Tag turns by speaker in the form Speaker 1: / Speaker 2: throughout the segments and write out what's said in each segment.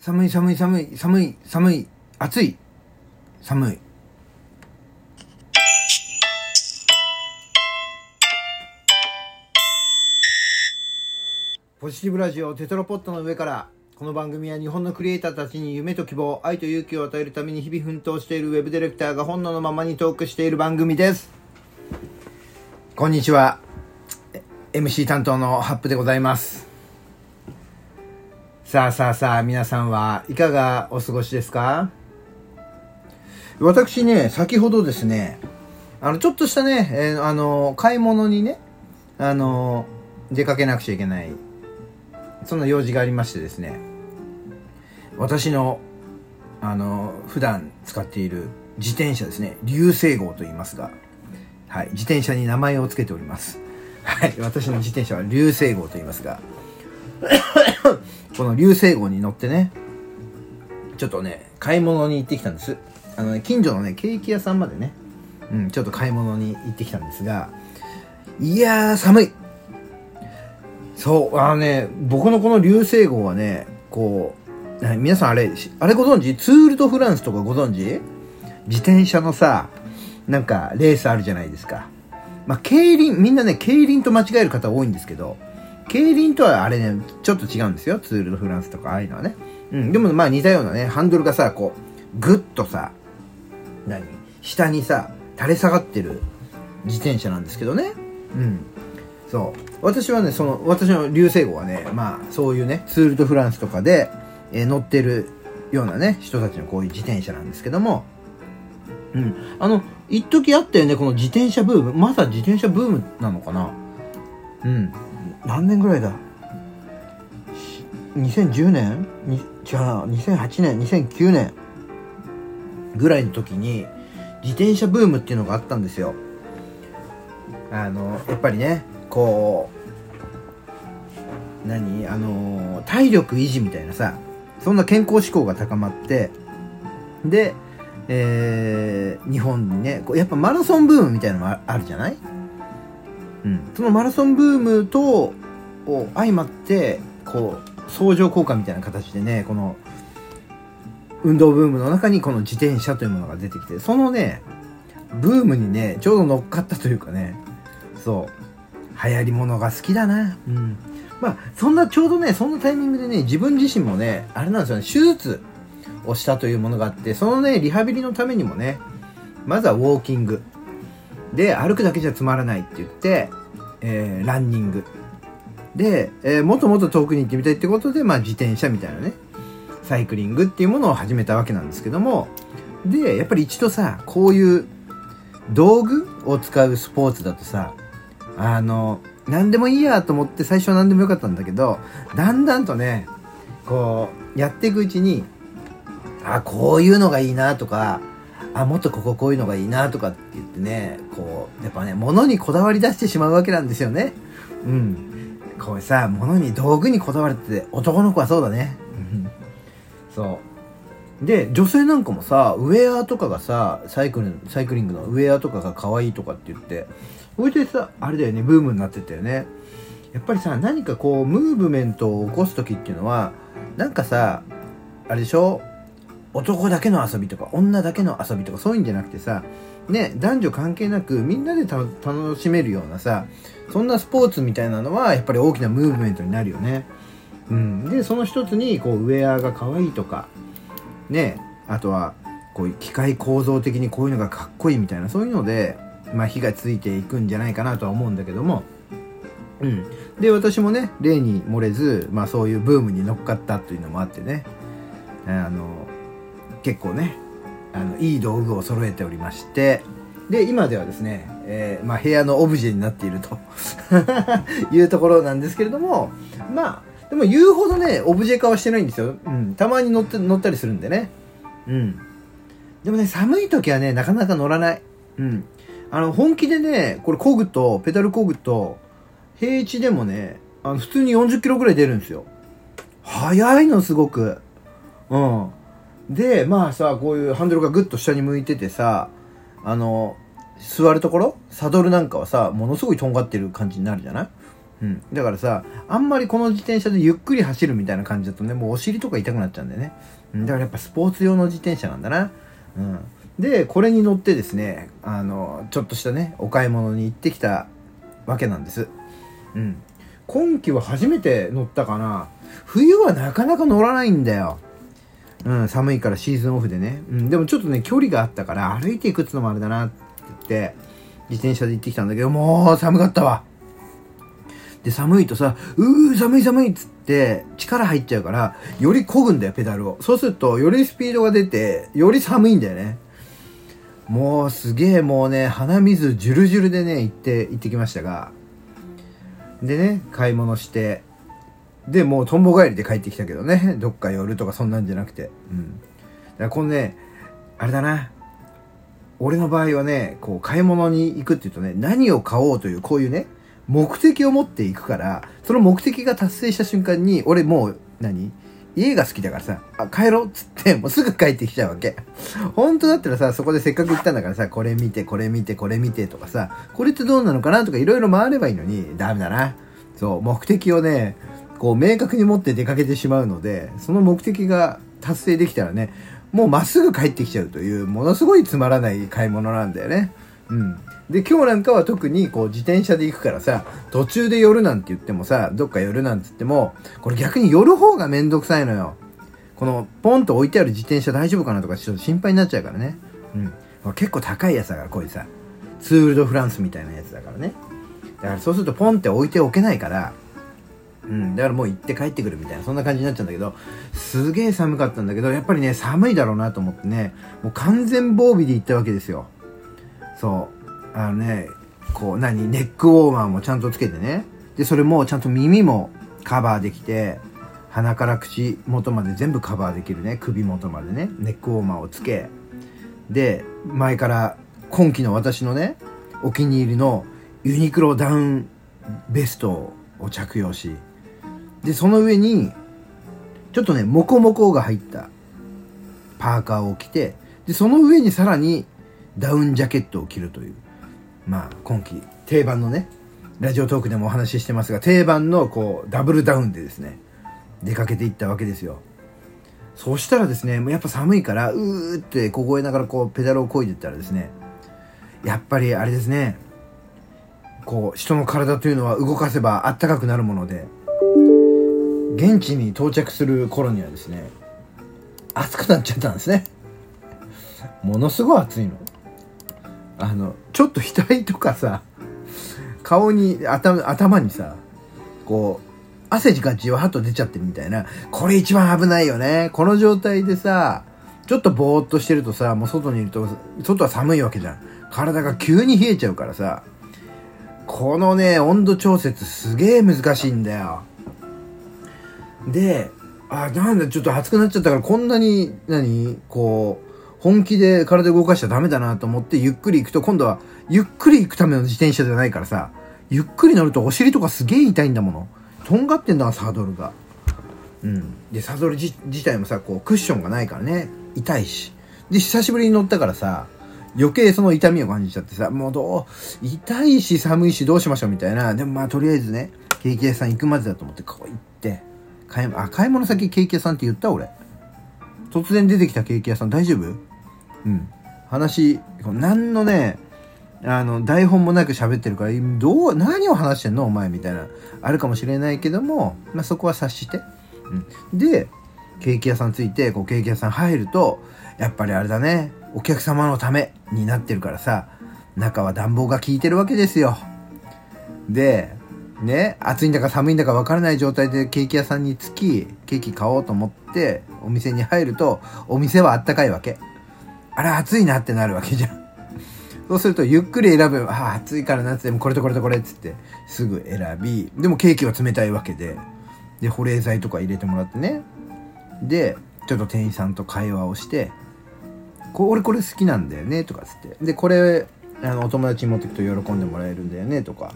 Speaker 1: 寒い寒い寒い寒い寒い暑い。寒い。ポジティブラジオテトラポットの上からこの番組は日本のクリエイターたちに夢と希望愛と勇気を与えるために日々奮闘しているウェブディレクターが本能のままにトークしている番組です。こんにちは。MC 担当のハップでございます。さあさあさあ皆さんはいかがお過ごしですか？私ね先ほどですねあのちょっとしたね、えーあの買い物にねあの出かけなくちゃいけないそんな用事がありましてですね私のあの普段使っている自転車ですね流星号と言いますがはい自転車に名前を付けております。はい私の自転車は流星号と言いますがこの流星号に乗ってねちょっとね買い物に行ってきたんです。あのね近所のねケーキ屋さんまでねうんちょっと買い物に行ってきたんですがいやー寒い。そう、あのね、僕のこの流星号はね、こう、皆さんあれ、あれご存知？ツール・ド・フランスとかご存知？自転車のさ、なんかレースあるじゃないですか。まあ、競輪、みんなね、競輪と間違える方多いんですけど、競輪とはあれね、ちょっと違うんですよ。ツール・ド・フランスとか、ああいうのはね。うん、でもまあ似たようなね、ハンドルがさ、こう、ぐっとさ、何？下にさ、垂れ下がってる自転車なんですけどね。うん。そう。私はね、その、私の流星号はね、まあ、そういうね、ツール・ド・フランスとかで、えー乗ってるようなね、人たちのこういう自転車なんですけども、うん。あの、一時あったよね、この自転車ブーム。まだ自転車ブームなのかなうん。何年ぐらいだ？2010年に違うな、2008年、2009年ぐらいの時に、自転車ブームっていうのがあったんですよ。あの、やっぱりね、こう、何？あの、体力維持みたいなさ、そんな健康志向が高まって、で、えー日本にね、やっぱマラソンブームみたいなのもあるじゃない？うん。そのマラソンブームと、を相まって、こう、相乗効果みたいな形でね、この、運動ブームの中にこの自転車というものが出てきて、そのね、ブームにね、ちょうど乗っかったというかね、そう、流行り物が好きだな。うん。まあ、そんな、ちょうどね、そんなタイミングでね、自分自身もね、あれなんですよね、手術をしたというものがあって、そのね、リハビリのためにもね、まずはウォーキング。で、歩くだけじゃつまらないって言って、えー、ランニング。で、えーもっともっと遠くに行ってみたいってことで、まあ自転車みたいなね、サイクリングっていうものを始めたわけなんですけども、で、やっぱり一度さ、こういう道具を使うスポーツだとさ、あの、何でもいいやと思って最初は何でもよかったんだけど、だんだんとね、こう、やっていくうちに、あ、こういうのがいいなとか、あ、もっとこここういうのがいいなとかって言ってね、こう、やっぱね、物にこだわり出してしまうわけなんですよね。うん。これさ、物に道具にこだわるって男の子はそうだね。うんそう。で、女性なんかもさ、ウェアとかがさ、サイクル、サイクリングのウェアとかが可愛いとかって言って、それでさ、あれだよね、ブームになってったよね。やっぱりさ、何かこう、ムーブメントを起こす時っていうのは、なんかさ、あれでしょ？男だけの遊びとか、女だけの遊びとか、そういうんじゃなくてさ、ね、男女関係なく、みんなで楽しめるようなさ、そんなスポーツみたいなのは、やっぱり大きなムーブメントになるよね。うん。で、その一つに、こう、ウェアが可愛いとか、ね、あとは、こういう機械構造的にこういうのがかっこいいみたいな、そういうので、まあ、火がついていくんじゃないかなとは思うんだけども、うん。で、私もね、例に漏れず、まあ、そういうブームに乗っかったというのもあってね、あの、結構ね、あの、いい道具を揃えておりまして、で、今ではですね、えーまあ、部屋のオブジェになっていると いうところなんですけれども、まあ、でも言うほどね、オブジェ化はしてないんですよ。うん。たまに乗って、乗ったりするんでね。うん。でもね、寒い時はね、なかなか乗らない。うん。あの、本気でね、これ漕ぐと、ペダル漕ぐと、平地でもね、あの、普通に40キロぐらい出るんですよ。速いの、すごく。うん。で、まあさ、こういうハンドルがぐっと下に向いててさ、あの、座るところサドルなんかはさ、ものすごいとんがってる感じになるじゃない？うん。だからさ、あんまりこの自転車でゆっくり走るみたいな感じだとね、もうお尻とか痛くなっちゃうんだよね。うん、だからやっぱスポーツ用の自転車なんだな。うん。で、これに乗ってですね、あの、ちょっとしたね、お買い物に行ってきたわけなんです。うん。今季は初めて乗ったかな。冬はなかなか乗らないんだよ。うん、寒いからシーズンオフでね。うん、でもちょっとね、距離があったから歩いていくってのもあれだなって言って、自転車で行ってきたんだけど、もう寒かったわ。で、寒いとさ、うー、寒い寒いっつって力入っちゃうから、より漕ぐんだよ、ペダルを。そうすると、よりスピードが出て、より寒いんだよね。もうすげえもうね、鼻水ジュルジュルでね、行って、行ってきましたが。でね、買い物して、で、もうとんぼ帰りで帰ってきたけどね、どっか寄るとかそんなんじゃなくて。うん。だからこのね、あれだな。俺の場合はね、こう、買い物に行くって言うとね、何を買おうという、こういうね、目的を持っていくから、その目的が達成した瞬間に、俺もう、何？家が好きだからさ、あ、帰ろうっつって、もうすぐ帰ってきちゃうわけ。本当だったらさ、そこでせっかく行ったんだからさ、これ見て、これ見て、これ見てとかさ、これってどうなのかなとかいろいろ回ればいいのに、ダメだな。そう、目的をね、こう明確に持って出かけてしまうので、その目的が達成できたらね、もうまっすぐ帰ってきちゃうという、ものすごいつまらない買い物なんだよね。うん。で、今日なんかは特にこう自転車で行くからさ、途中で寄るなんて言ってもさ、どっか寄るなんて言っても、これ逆に寄る方がめんどくさいのよ。この、ポンと置いてある自転車大丈夫かなとかちょっと心配になっちゃうからね。うん。結構高いやつだから、こういうさ、ツールドフランスみたいなやつだからね。だからそうするとポンって置いておけないから、うん、だからもう行って帰ってくるみたいな、そんな感じになっちゃうんだけど、すげえ寒かったんだけど、やっぱりね、寒いだろうなと思ってね、もう完全防備で行ったわけですよ。そう。あのね、こう、何、ネックウォーマーもちゃんとつけてね。で、それもちゃんと耳もカバーできて、鼻から口元まで全部カバーできるね、首元までね、ネックウォーマーをつけ、で、前から今季の私のね、お気に入りのユニクロダウンベストを着用し、で、その上に、ちょっとね、モコモコが入ったパーカーを着て、で、その上にさらにダウンジャケットを着るという、まあ、今季定番のね、ラジオトークでもお話ししてますが、定番のこう、ダブルダウンでですね、出かけていったわけですよ。そしたらですね、やっぱ寒いから、うーって凍えながらこう、ペダルを漕いでったらですね、やっぱりあれですね、こう、人の体というのは動かせばあったかくなるもので、現地に到着する頃にはですね、暑くなっちゃったんですね。ものすごい暑いの。あの、ちょっと額とかさ、顔に、頭、頭にさ、こう、汗がじわっと出ちゃってるみたいな。これ一番危ないよね。この状態でさ、ちょっとぼーっとしてるとさ、もう外にいると、外は寒いわけじゃん。体が急に冷えちゃうからさ、このね、温度調節すげえ難しいんだよ。で、あ、なんだ、ちょっと暑くなっちゃったから、こんなに、何こう、本気で体動かしちゃダメだなと思って、ゆっくり行くと、今度は、ゆっくり行くための自転車じゃないからさ、ゆっくり乗るとお尻とかすげえ痛いんだもの。とんがってんだ、サドルが。うん。で、サドル自体もさ、こう、クッションがないからね、痛いし。で、久しぶりに乗ったからさ、余計その痛みを感じちゃってさ、もうどう、痛いし寒いしどうしましょうみたいな。でもまあとりあえずね、ケーキ屋さん行くまでだと思って、こう行って、買い、あ、買い物先ケーキ屋さんって言った俺。突然出てきたケーキ屋さん大丈夫？うん。話、何のね、あの、台本もなく喋ってるから、どう、何を話してんの？お前みたいな、あるかもしれないけども、まあ、そこは察して。うん。で、ケーキ屋さん着いて、こう、ケーキ屋さん入ると、やっぱりあれだね、お客様のためになってるからさ、中は暖房が効いてるわけですよ。で、ね、暑いんだか寒いんだか分からない状態でケーキ屋さんに着き、ケーキ買おうと思って、お店に入ると、お店はあったかいわけ。あれ暑いなってなるわけじゃん。そうすると、ゆっくり選ぶ。ああ、暑いから夏でもこれとこれとこれっつって、すぐ選び、でもケーキは冷たいわけで、で、保冷剤とか入れてもらってね。で、ちょっと店員さんと会話をして、こ俺これ好きなんだよね、とかつって。で、これ、あの、お友達に持ってくと喜んでもらえるんだよね、とか。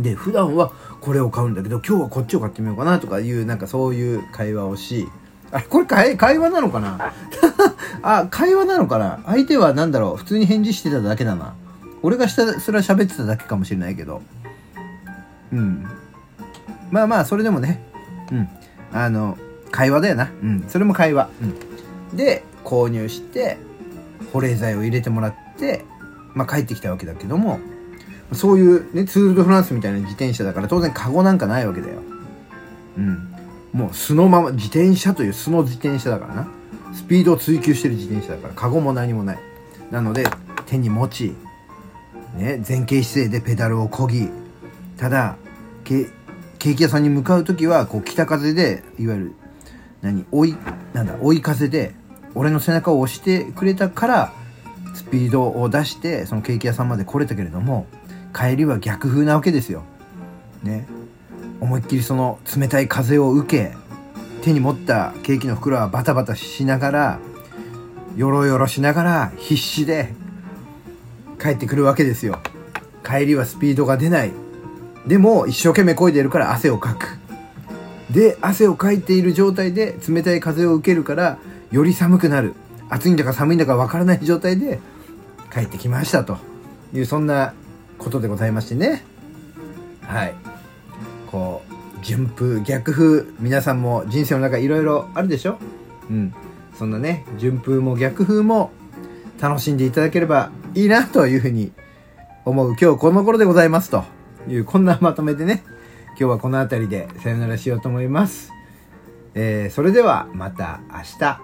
Speaker 1: で、普段はこれを買うんだけど、今日はこっちを買ってみようかな、とかいう、なんかそういう会話をし、あ、これ会会話なのかな？あ、会話なのかな？相手はなんだろう？普通に返事してただけだな。俺がひたすら喋ってただけかもしれないけど。うん。まあまあそれでもね。うん。あの会話だよな。うん。それも会話、うん、で購入して保冷剤を入れてもらってまあ帰ってきたわけだけども。そういうねツール・ド・フランスみたいな自転車だから当然カゴなんかないわけだよ。うん。もう素のまま自転車という素の自転車だからな。スピードを追求してる自転車だからカゴも何もない。なので手に持ち、ね、前傾姿勢でペダルをこぎただケケーキ屋さんに向かう時はこう北風でいわゆる何追いなんだ追い風で俺の背中を押してくれたからスピードを出してそのケーキ屋さんまで来れたけれども帰りは逆風なわけですよ。ね。思いっきりその冷たい風を受け手に持ったケーキの袋はバタバタしながらよろよろしながら必死で帰ってくるわけですよ帰りはスピードが出ないでも一生懸命漕いでるから汗をかくで汗をかいている状態で冷たい風を受けるからより寒くなる暑いんだか寒いんだかわからない状態で帰ってきましたというそんなことでございましてね。はい。こう順風逆風皆さんも人生の中いろいろあるでしょ？うん。そんなね順風も逆風も楽しんでいただければいいなというふうに思う今日この頃でございますと。いうこんなまとめでね。今日はこの辺りでさよならしようと思います、えー、それではまた明日。